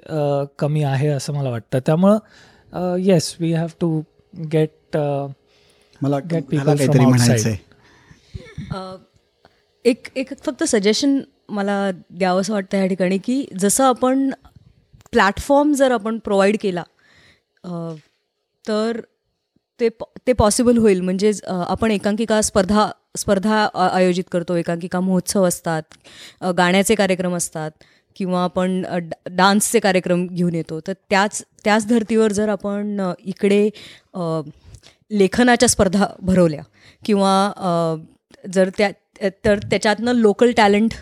कमी आहे असं मला वाटतं. त्यामुळं yes we have to get मला गेट पीपल एक एक फक्त सजेशन मला द्यावंसं वाटतं या ठिकाणी की जसं आपण प्लॅटफॉर्म जर आपण प्रोव्हाइड केला तर ते ते पॉसिबल होईल. म्हणजे आपण एकांकिका स्पर्धा स्पर्धा आयोजित करतो. एकांकिका महोत्सव असतात गाण्याचे कार्यक्रम असतात. किंवा आपण डान्सचे कार्यक्रम घेऊन येतो. तर त्याच त्याच धर्तीवर जर आपण इकडे लेखनाच्या स्पर्धा भरवल्या किंवा जर त्या तर त्याच्यातनं लोकल टॅलेंट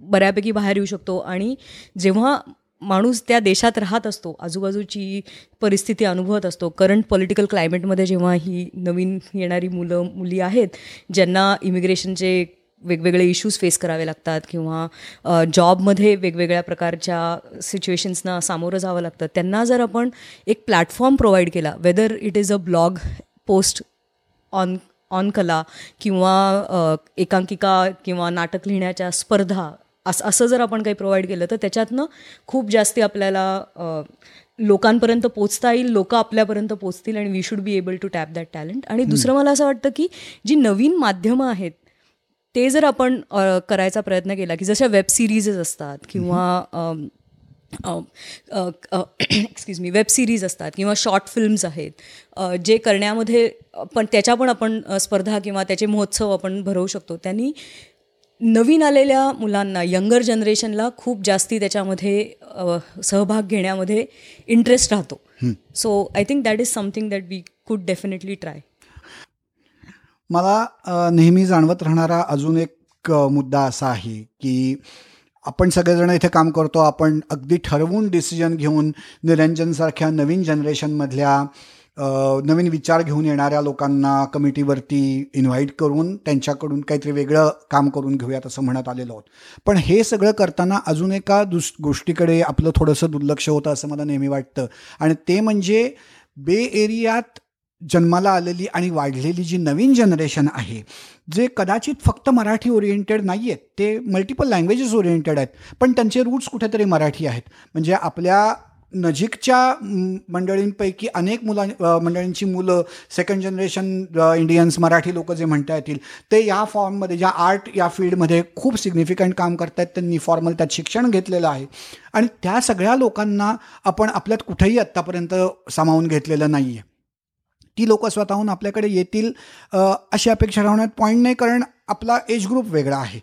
बऱ्यापैकी बाहेर येऊ शकतो आणि जेव्हा माणूस त्या देशात राहत असतो आजूबाजूची परिस्थिती अनुभवत असतो करंट पॉलिटिकल क्लायमेटमध्ये जेव्हा ही नवीन येणारी मुलं मुली आहेत ज्यांना इमिग्रेशनचे वेगवेगळे इश्यूज फेस करावे लागतात किंवा जॉबमध्ये वेगवेगळ्या प्रकारच्या सिच्युएशन्सना सामोरं जावं लागतं. त्यांना जर आपण एक प्लॅटफॉर्म प्रोव्हाइड केला whether it is a blog post on on Kala किंवा एकांकिका किंवा नाटक लिहिण्याच्या स्पर्धा असं असं जर आपण काही प्रोव्हाइड केलं तर त्याच्यातनं खूप जास्ती आपल्याला लोकांपर्यंत पोचता येईल लोक आपल्यापर्यंत पोचतील आणि we should be able to tap that talent आणि दुसरं मला असं वाटतं की जी नवीन माध्यमं आहेत ते जर आपण करायचा प्रयत्न केला की जशा वेब सिरीजेस असतात किंवा एक्सक्यूज मी वेब सिरीज असतात किंवा शॉर्ट फिल्म्स आहेत जे करण्यामध्ये पण त्याच्या पण आपण स्पर्धा किंवा त्याचे महोत्सव आपण भरवू शकतो. त्यांनी नवीन आलेल्या मुलांना यंगर जनरेशनला खूप जास्ती त्याच्यामध्ये सहभाग घेण्यामध्ये इंटरेस्ट राहतो. So I think that is something that we could definitely try मला नेहमी जाणवत राहणारा अजून एक मुद्दा असा आहे की आपण सगळेजण इथे काम करतो आपण अगदी ठरवून डिसिजन घेऊन निरंजनसारख्या नवीन जनरेशनमधल्या नवीन विचार घेऊन येणाऱ्या लोकांना कमिटीवरती इन्व्हाइट करून त्यांच्याकडून काहीतरी वेगळं काम करून घेऊयात असं म्हणत आलेलो आहोत. पण हे सगळं करताना अजून एका दुस गोष्टीकडे आपलं थोडंसं दुर्लक्ष होतं असं मला नेहमी वाटतं. आणि ते म्हणजे बे एरियात जन्माला आलेली आणि वाढलेली जी नवीन जनरेशन आहे जे कदाचित फक्त मराठी ओरिएंटेड नाही आहेत ते मल्टिपल लँग्वेजेस ओरिएंटेड आहेत पण त्यांचे रूट्स कुठेतरी मराठी आहेत. म्हणजे आपल्या नजीकच्या मंडळींपैकी अनेक मुला मंडळींची मुलं सेकंड जनरेशन इंडियन्स मराठी लोक जे म्हणता येतील ते या फॉर्ममध्ये ज्या आर्ट या फील्डमध्ये खूप सिग्निफिकंट काम करतायत त्यांनी फॉर्मल त्यात शिक्षण घेतलेलं आहे. आणि त्या सगळ्या लोकांना आपण आपल्यात कुठेही आत्तापर्यंत सामावून घेतलेलं नाही आहे ती लोक स्वतःहून आपल्याकडे येतील अशी अपेक्षा राहण्यात पॉईंट नाही कारण आपला एज ग्रुप वेगळा आहे.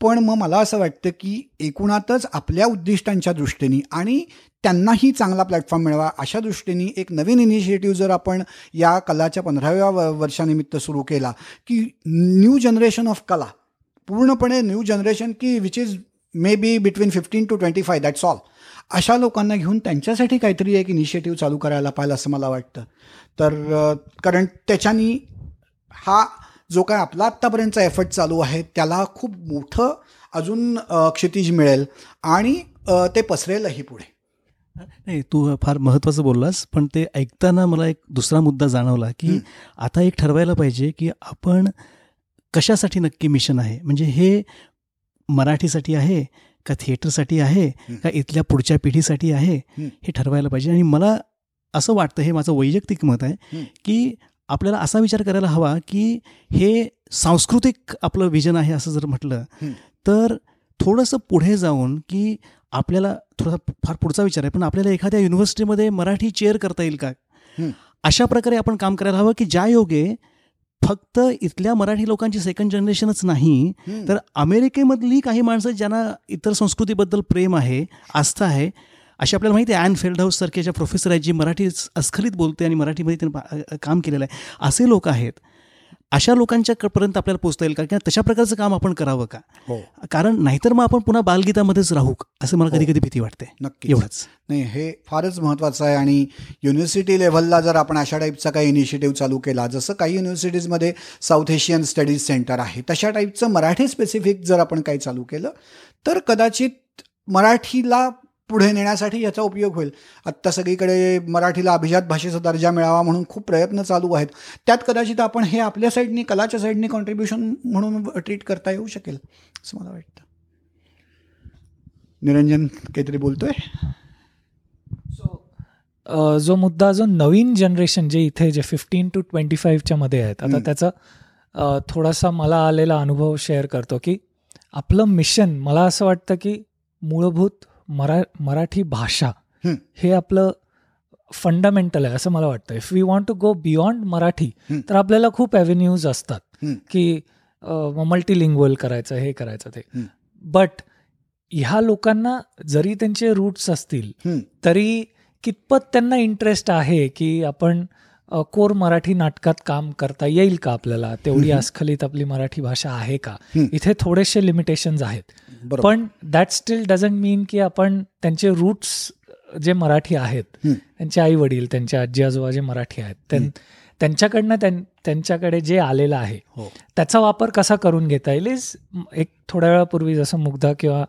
पण मग मला असं वाटतं की एकूणातच आपल्या उद्दिष्टांच्या दृष्टीने आणि त्यांनाही चांगला प्लॅटफॉर्म मिळावा अशा दृष्टीने एक नवीन इनिशिएटिव्ह जर आपण या कलाच्या पंधराव्या वर्षानिमित्त सुरू केला की न्यू जनरेशन ऑफ कला पूर्णपणे न्यू जनरेशन की which is maybe between fifteen to twenty five that's all अशा लोकांना घेऊन त्यांच्यासाठी काहीतरी एक इनिशिएटिव्ह चालू करायला पाहिजे असं मला वाटतं. तर कारण त्याच्यानी हा जो काय आपला आत्तापर्यंतचा एफर्ट चालू आहे त्याला खूप मोठं अजून क्षितिज मिळेल आणि ते पसरेलही पुढे. नाही तू फार महत्त्वाचं बोललास पण ते ऐकताना मला एक दुसरा मुद्दा जाणवला की आता एक ठरवायला पाहिजे की आपण कशासाठी नक्की मिशन आहे? म्हणजे हे मराठीसाठी आहे का थिएटरसाठी आहे का इथल्या पुढच्या पिढीसाठी आहे हे ठरवायला पाहिजे. आणि मला असं वाटतं हे माझं वैयक्तिक मत आहे की आपल्याला असा विचार करायला हवा की हे सांस्कृतिक आपलं विजन आहे असं जर म्हटलं तर थोडंसं पुढे जाऊन की आपल्याला थोडासा फार पुढचा विचार आहे पण आपल्याला एखाद्या युनिव्हर्सिटीमध्ये मराठी चेअर करता येईल का? अशा प्रकारे आपण काम करायला हवं की ज्या योगे फक्त इथल्या मराठी लोकांची सेकंड जनरेशनच नाही तर अमेरिकेमधली काही माणसं ज्यांना इतर संस्कृतीबद्दल प्रेम आहे आस्था आहे अशी आपल्याला माहिती आहे ॲन फेल्डहाऊस सारख्या प्रोफेसर आहेत जी मराठी अस्खलित बोलते आणि मराठीमध्ये त्यांनी काम केलेलं आहे असे लोक आहेत. अशा लोकांच्या पर्यंत आपल्याला पोचता येईल का? किंवा तशा प्रकारचं काम आपण करावं का? हो. कारण नाहीतर मग आपण पुन्हा बालगीतामध्येच राहू असं मला कधी कधी भीती वाटते. नक्की एवढंच. नाही हे फारच महत्त्वाचं आहे आणि युनिव्हर्सिटी लेव्हलला जर आपण अशा टाईपचा काही इनिशिएटिव्ह चालू केला जसं काही युनिव्हर्सिटीजमध्ये साऊथ एशियन स्टडीज सेंटर आहे तशा टाईपचं मराठी स्पेसिफिक जर आपण काही चालू केलं तर कदाचित मराठीला पुढे नेण्यासाठी याचा उपयोग होईल. आत्ता सगळीकडे मराठीला अभिजात भाषेचा दर्जा मिळावा म्हणून खूप प्रयत्न चालू आहेत. त्यात कदाचित आपण हे आपल्या साईडनी कलाच्या साईडनी कॉन्ट्रीब्युशन म्हणून ट्रीट करता येऊ शकेल असं मला वाटतं. निरंजन काहीतरी बोलतोय? जो मुद्दा जो नवीन जनरेशन जे इथे जे फिफ्टीन टू ट्वेंटी फाईव्हच्या मध्ये आहेत आता त्याचा थोडासा मला आलेला अनुभव शेअर करतो की आपलं मिशन मला असं वाटतं की मूलभूत मरा मराठी भाषा हे. आपलं फंडामेंटल आहे असं मला वाटतं. If we want to go beyond Marathi तर आपल्याला खूप ॲव्हेन्यूज असतात की मल्टीलिंग्वल करायचं हे करायचं ते. बट ह्या लोकांना जरी त्यांचे रूट्स असतील तरी कितपत त्यांना इंटरेस्ट आहे की आपण कोर मराठी नाटकात काम करता येईल का आपल्याला? तेवढी अस्खलित आपली मराठी भाषा आहे का? इथे थोडेसे लिमिटेशन्स आहेत. पण दॅट स्टील डझंट मीन की आपण त्यांचे रूट्स जे मराठी आहेत त्यांचे आई वडील त्यांचे आजी आजोबा जे मराठी आहेत त्यांच्याकडनं त्यांच्याकडे जे आलेलं आहे हो. त्याचा वापर कसा करून घेता येईल इज एक थोड्या वेळापूर्वी जसं मुग्धा किंवा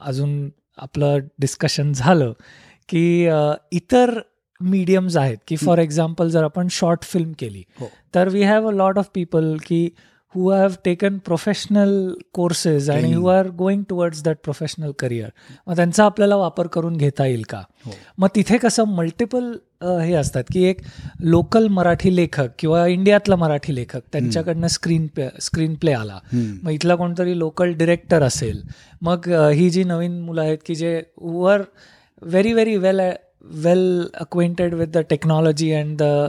अजून आपलं डिस्कशन झालं की इतर मीडियम्स आहेत. की फॉर एक्झाम्पल जर आपण शॉर्ट फिल्म केली हो. तर we have a lot of people की who have taken professional courses आणि who are going towards that professional career मग त्यांचा आपल्याला वापर करून घेता येईल का? हो. मग तिथे कसं मल्टिपल हे असतात की एक लोकल मराठी लेखक किंवा इंडियातला मराठी लेखक त्यांच्याकडनं स्क्रीन प्ले स्क्रीन प्ले आला. मग इथला कोणतरी लोकल डिरेक्टर असेल. मग ही जी नवीन मुलं आहेत की जे who are very very well well acquainted with the technology and the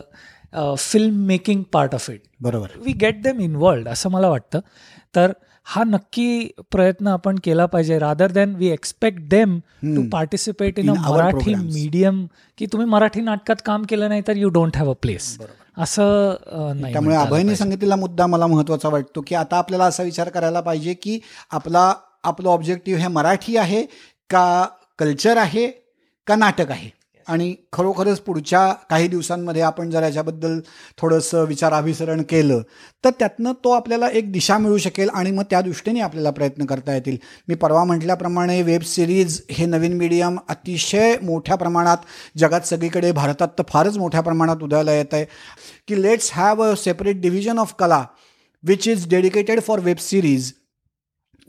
film making part of it बरोबर. वी गेट देम इन्वॉल्ड असं मला वाटतं. तर हा नक्की प्रयत्न आपण केला पाहिजे. Rather than we expect them to participate in a Marathi medium की तुम्ही मराठी नाटकात काम केलं नाही तर you don't have a place असं नाही त्यामुळे अभयने सांगितलेला मुद्दा मला महत्त्वाचा वाटतो की आता आपल्याला असा विचार करायला पाहिजे की आपला आपलं ऑब्जेक्टिव्ह हे मराठी आहे का कल्चर आहे का नाटक आहे? आणि खरोखरच पुढच्या काही दिवसांमध्ये आपण जर याच्याबद्दल थोडंसं विचाराभिसरण केलं तर त्यातनं तो आपल्याला एक दिशा मिळू शकेल आणि मग त्या दृष्टीने आपल्याला प्रयत्न करता येतील. मी परवा म्हटल्याप्रमाणे वेब सिरीज हे नवीन मीडियम अतिशय मोठ्या प्रमाणात जगात सगळीकडे भारतात तर फारच मोठ्या प्रमाणात उदयाला येत आहे की let's have a separate division of Kala which is dedicated for web series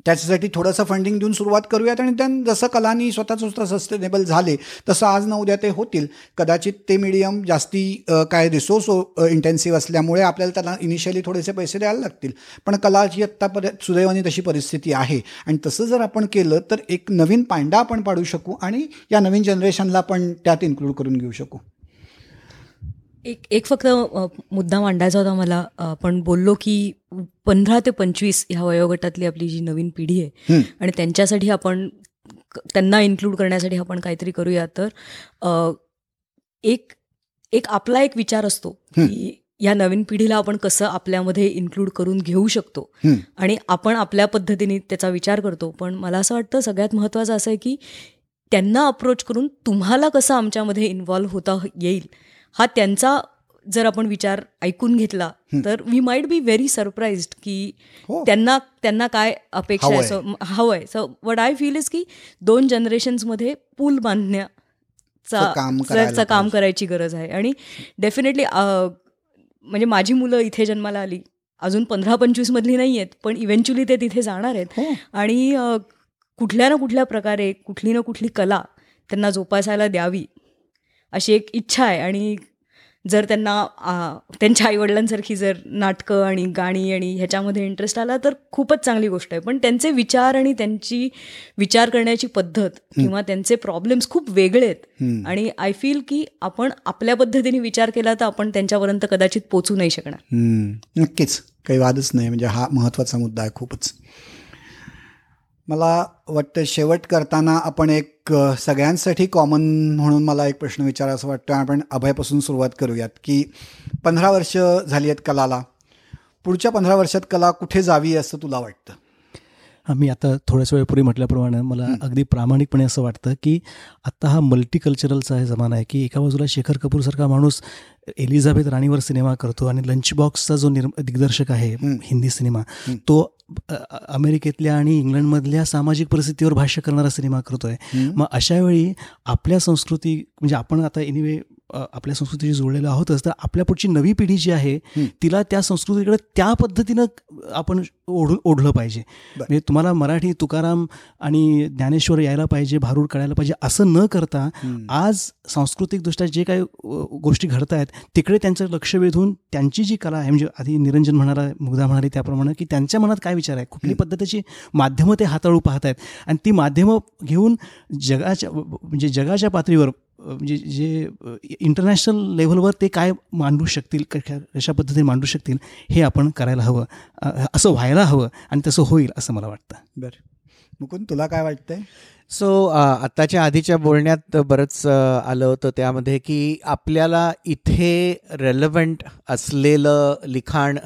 त्याच्यासाठी थोडंसं फंडिंग देऊन सुरुवात करूयात आणि त्यान जसं कलानी स्वतः स्वतः सस्टेनेबल झाले तसं आज न उद्या ते होतील. कदाचित ते मीडियम जास्ती काय रिसोर्स इंटेन्सिव्ह असल्यामुळे आपल्याला त्याला इनिशियली थोडेसे पैसे द्यायला लागतील. पण कलाची आत्तापर्यंत सुदैवानी तशी परिस्थिती आहे. आणि तसं जर आपण केलं तर एक नवीन पांडा आपण पाडू शकू आणि या नवीन जनरेशनला पण त्यात इन्क्लूड करून घेऊ शकू. एक एक फक्त मुद्दा मांडायचा होता मला. आपण बोललो की पंधरा ते पंचवीस ह्या वयोगटातली आपली जी नवीन पिढी आहे आणि त्यांच्यासाठी आपण त्यांना इन्क्लूड करण्यासाठी आपण काहीतरी करूया तर एक एक आपला एक विचार असतो की या नवीन पिढीला आपण कसं आपल्यामध्ये इन्क्लूड करून घेऊ शकतो. आणि आपण आपल्या पद्धतीने त्याचा विचार करतो. पण मला असं वाटतं सगळ्यात महत्त्वाचं असं आहे की त्यांना अप्रोच करून तुम्हाला कसं आमच्यामध्ये इन्व्हॉल्व्ह होता येईल हा त्यांचा जर आपण विचार ऐकून घेतला तर we might be very surprise की हो. त्यांना त्यांना काय अपेक्षा आहे. सो हवं आहे so what I feel is की दोन जनरेशन्समध्ये पूल बांधण्याचा काम करायची गरज आहे. आणि डेफिनेटली म्हणजे माझी मुलं इथे जन्माला आली. अजून पंधरा पंचवीस मधली नाही आहेत पण इव्हेंच्युअली ते तिथे जाणार आहेत. हो. आणि कुठल्या ना कुठल्या प्रकारे कुठली ना कुठली कला त्यांना जोपासायला द्यावी. अशी एक इच्छा आहे. आणि जर त्यांना त्यांच्या आईवडिलांसारखी जर नाटकं आणि गाणी आणि ह्याच्यामध्ये इंटरेस्ट आला तर खूपच चांगली गोष्ट आहे. पण त्यांचे विचार आणि त्यांची विचार करण्याची पद्धत किंवा त्यांचे प्रॉब्लेम्स खूप वेगळे आहेत. आणि आय फील की आपण आपल्या पद्धतीने विचार केला तर आपण त्यांच्यापर्यंत कदाचित पोचू नाही शकणार. नक्कीच. काही वादच नाही. म्हणजे हा महत्त्वाचा मुद्दा आहे खूपच. मला वाटतं शेवट करताना आपण एक सगळ्यांसाठी कॉमन म्हणून मला एक प्रश्न विचारा असं वाटतं आपण अभयपासून सुरुवात करूयात की पंधरा वर्ष झाली आहेत कलाला. पुढच्या पंधरा वर्षात कला कुठे जावी असं तुला वाटतं? मी आता थोड्याच वेळपूर्वी म्हटल्याप्रमाणे मला अगदी प्रामाणिकपणे असं वाटतं की आत्ता हा मल्टीकल्चरलचा जमाना आहे की एका बाजूला शेखर कपूरसारखा माणूस एलिझाबेथ राणीवर सिनेमा करतो आणि लंच बॉक्सचा जो निर् दिग्दर्शक आहे हिंदी सिनेमा तो अमेरिकेतल्या आणि इंग्लंडमधल्या सामाजिक परिस्थितीवर भाष्य करणारा सिनेमा करतोय. मग अशा वेळी आपल्या संस्कृती म्हणजे आपण आता एनिवे आपल्या संस्कृतीशी जोडलेलो आहोतच. तर आपल्या पुढची नवी पिढी जी आहे तिला त्या संस्कृतीकडे त्या पद्धतीनं आपण ओढ ओढलं पाहिजे. म्हणजे तुम्हाला मराठी तुकाराम आणि ज्ञानेश्वर यायला पाहिजे भारूड कळायला पाहिजे असं न करता आज सांस्कृतिकदृष्ट्या जे काही गोष्टी घडत आहेत तिकडे त्यांचं लक्ष वेधून त्यांची जी कला आहे म्हणजे आधी निरंजन म्हणाला मुग्धा म्हणाली त्याप्रमाणे की त्यांच्या मनात काय विचार आहे? कुठली पद्धतीची माध्यमं ते हाताळू पाहत आहेत आणि ती माध्यमं घेऊन जगाच्या म्हणजे जगाच्या पातळीवर म्हणजे जे इंटरनॅशनल लेव्हलवर ते काय मांडू शकतील कशा पद्धतीने मांडू शकतील हे आपण करायला हवं. असं व्हायला हवं आणि तसं होईल असं मला वाटतं. बरं. मुकुंद तुला काय वाटतंय? सो आत्ताच्या आधीच्या बोलण्यात बरंच आलं होतं त्यामध्ये की आपल्याला इथे रेलेवंट असलेलं लिखाण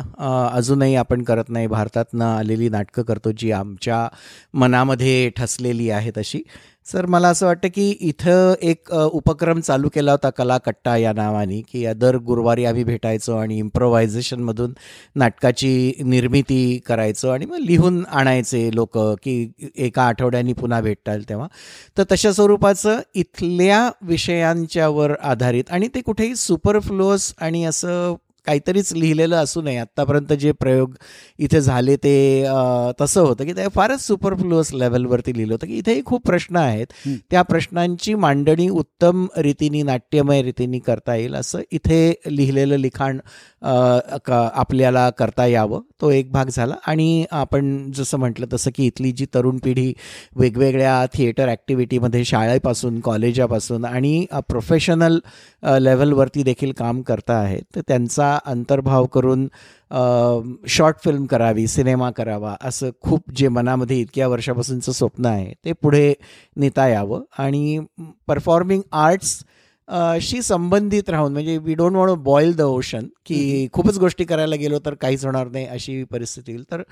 अजूनही आपण करत नाही. भारतातनं आलेली नाटकं करतो जी आमच्या मनामध्ये ठसलेली आहेत अशी. सर मला असं वाटतं की इथं एक उपक्रम चालू केला होता कलाकट्टा या नावाने की दर गुरुवारी आम्ही भेटायचो आणि इम्प्रोव्हायझेशनमधून नाटकाची निर्मिती करायचो आणि मग लिहून आणायचे लोक की एका आठवड्यानी पुन्हा भेटताल तेव्हा. तर तशा स्वरूपाचं इथल्या विषयांच्यावर आधारित आणि ते कुठेही सुपरफ्लोअस आणि असं काहीतरीच लिहिलेलं असू नये. आत्तापर्यंत जे प्रयोग इथे झाले ते तसं होतं की ते फारच सुपरफ्लुअस लेवलवरती लिहिलं होतं की इथेही खूप प्रश्न आहेत. त्या प्रश्नांची मांडणी उत्तम रीतीने नाट्यमय रीतीने करता येईल असं इथे लिहिलेलं लिखाण आपल्याला करता यावं. तो एक भाग झाला. आणि आपण जसं म्हटलं तसं की इथली जी तरुण पिढी वेगवेगळ्या थिएटर ॲक्टिव्हिटीमध्ये शाळेपासून कॉलेजापासून आणि प्रोफेशनल लेवलवरती देखील काम करता आहेत तर त्यांचा अंतर्भाव करून शॉर्ट फिल्म करावी सिनेमा करावा असं खूप जे मनामध्ये इतक्या वर्षापासूनचं स्वप्न आहे ते पुढे नेता यावं. आणि परफॉर्मिंग आर्ट्स शी संबंधित राहून म्हणजे we don't want boil the ocean की खूपच गोष्टी करायला गेलो तर काहीच होणार नाही अशी परिस्थिती येईल. तर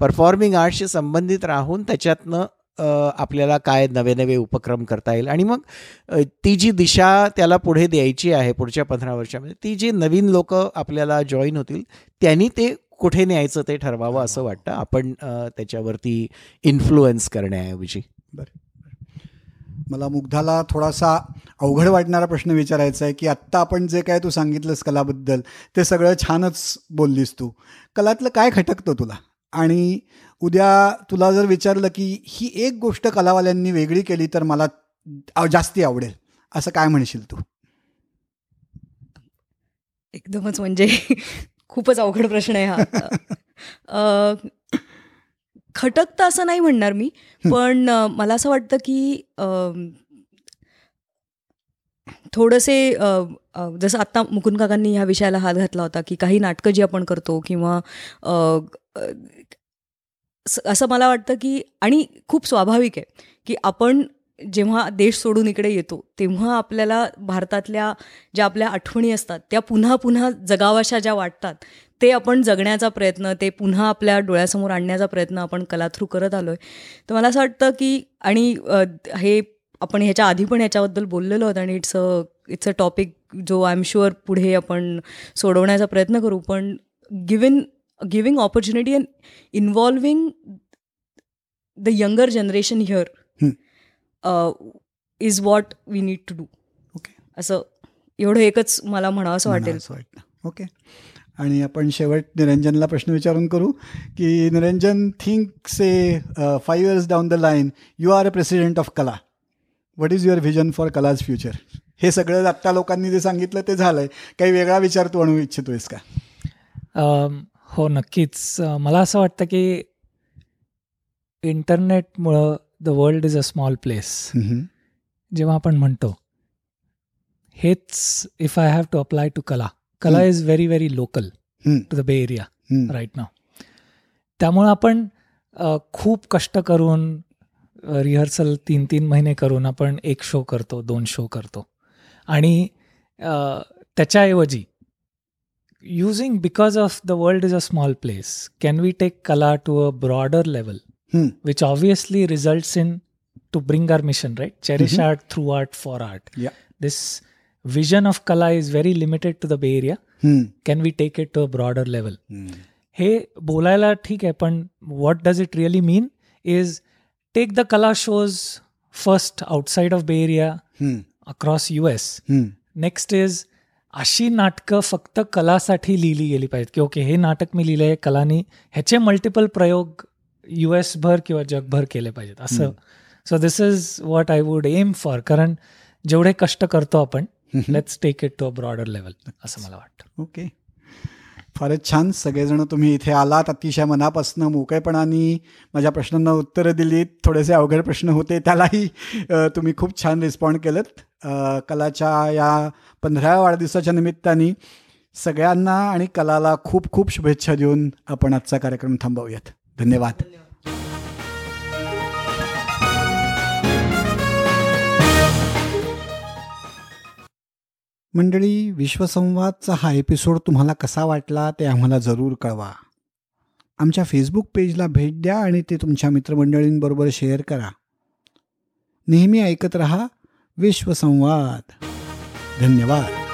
परफॉर्मिंग आर्ट्सशी संबंधित राहून त्याच्यातनं आपल्याला काय नवे नवे उपक्रम करता येईल? आणि मग ती जी दिशा त्याला पुढे द्यायची आहे पुढच्या पंधरा वर्षामध्ये ती जी नवीन लोक आपल्याला जॉईन होतील त्यांनी ते कुठे न्यायचं ते ठरवावं असं वाटतं? आपण त्याच्यावरती इन्फ्लुएन्स करण्याऐवजी. बरं. मला मुग्धाला थोडासा अवघड वाटणारा प्रश्न विचारायचा आहे की आत्ता आपण जे काय तू सांगितलंस कलाबद्दल ते सगळं छानच बोललीस तू. कलातलं काय खटकतं तुला? आणि उद्या तुला जर विचारलं की ही एक गोष्ट कलावाल्यांनी वेगळी केली तर मला जास्ती आवडेल. असं काय म्हणशील तू? एकदमच म्हणजे खूपच अवघड प्रश्न आहे हा. खटकतं असं नाही म्हणणार मी पण मला असं वाटतं की थोडंसे जसं आत्ता मुकुंद काकांनी ह्या विषयाला हात घातला होता की काही नाटकं जी आपण करतो किंवा असं मला वाटतं की आणि खूप स्वाभाविक आहे की आपण जेव्हा देश सोडून इकडे येतो तेव्हा आपल्याला भारतातल्या ज्या आपल्या आठवणी असतात त्या पुन्हा पुन्हा जगावाशा ज्या वाटतात ते आपण जगण्याचा प्रयत्न ते पुन्हा आपल्या डोळ्यासमोर आणण्याचा प्रयत्न आपण कला थ्रू करत आलो आहे तर मला असं वाटतं की आणि हे आपण ह्याच्या आधी पण ह्याच्याबद्दल बोललेलो आहोत आणि it's a it's a topic जो आय एम शुअर पुढे आपण सोडवण्याचा प्रयत्न करू पण given giving opportunity and involving the younger generation here is what we need to do okay असं एवढं एकच मला म्हणावं असं वाटेल. असं वाटतं. ओके आणि आपण शेवट निरंजनला प्रश्न विचारून करू की Niranjan think say five years down the line you are a president of Kala what is your vision for Kala's future हे सगळं आत्ता लोकांनी जे सांगितलं ते झालंय. काही वेगळा विचार तू आणू इच्छितोयस का? हो नक्कीच. मला असं वाटतं की इंटरनेटमुळं the world is a small place जेव्हा आपण म्हणतो हेच if I have to apply to Kala Kala is very very local to the bay area right now त्यामुळं आपण खूप कष्ट करून रिहर्सल तीन तीन महिने करून आपण एक शो करतो दोन शो करतो. आणि त्याच्याऐवजी Using because of the world is a small place can we take kala to a broader level which obviously results in to bring our mission right cherish art through art for art this vision of kala is very limited to the Bay Area. Hmm. Can we take it to a broader level? हे बोलायला ठीक आहे पण what does it really mean is take the kala shows first outside of Bay Area across U S next is अशी नाटकं फक्त कलासाठी लिहिली गेली पाहिजेत. की ओके हे नाटक मी लिहिलं आहे कलानी ह्याचे मल्टिपल प्रयोग यू एस भर किंवा जगभर केले पाहिजेत. असं. So this is what I would aim for कारण जेवढे कष्ट करतो आपण let's take it to a broader level असं मला वाटतं. ओके. फारच छान. सगळेजण तुम्ही इथे आलात. अतिशय मनापासून मोकळेपणाने माझ्या प्रश्नांना उत्तरं दिलीत. थोडेसे अवघड प्रश्न होते. त्यालाही तुम्ही खूप छान रिस्पॉन्ड केलं कलाच्या या पंधराव्या वाढदिवसाच्या निमित्ताने सगळ्यांना आणि कलाला खूप खूप शुभेच्छा देऊन आपण आजचा कार्यक्रम थांबवूयात. धन्यवाद. मंडळी विश्वसंवादचा हा एपिसोड तुम्हाला कसा वाटला ते आम्हाला जरूर कळवा. आमच्या फेसबुक पेजला भेट द्या आणि ते तुमच्या मित्रमंडळींबरोबर शेअर करा. नेहमी ऐकत रहा विश्वसंवाद धन्यवाद।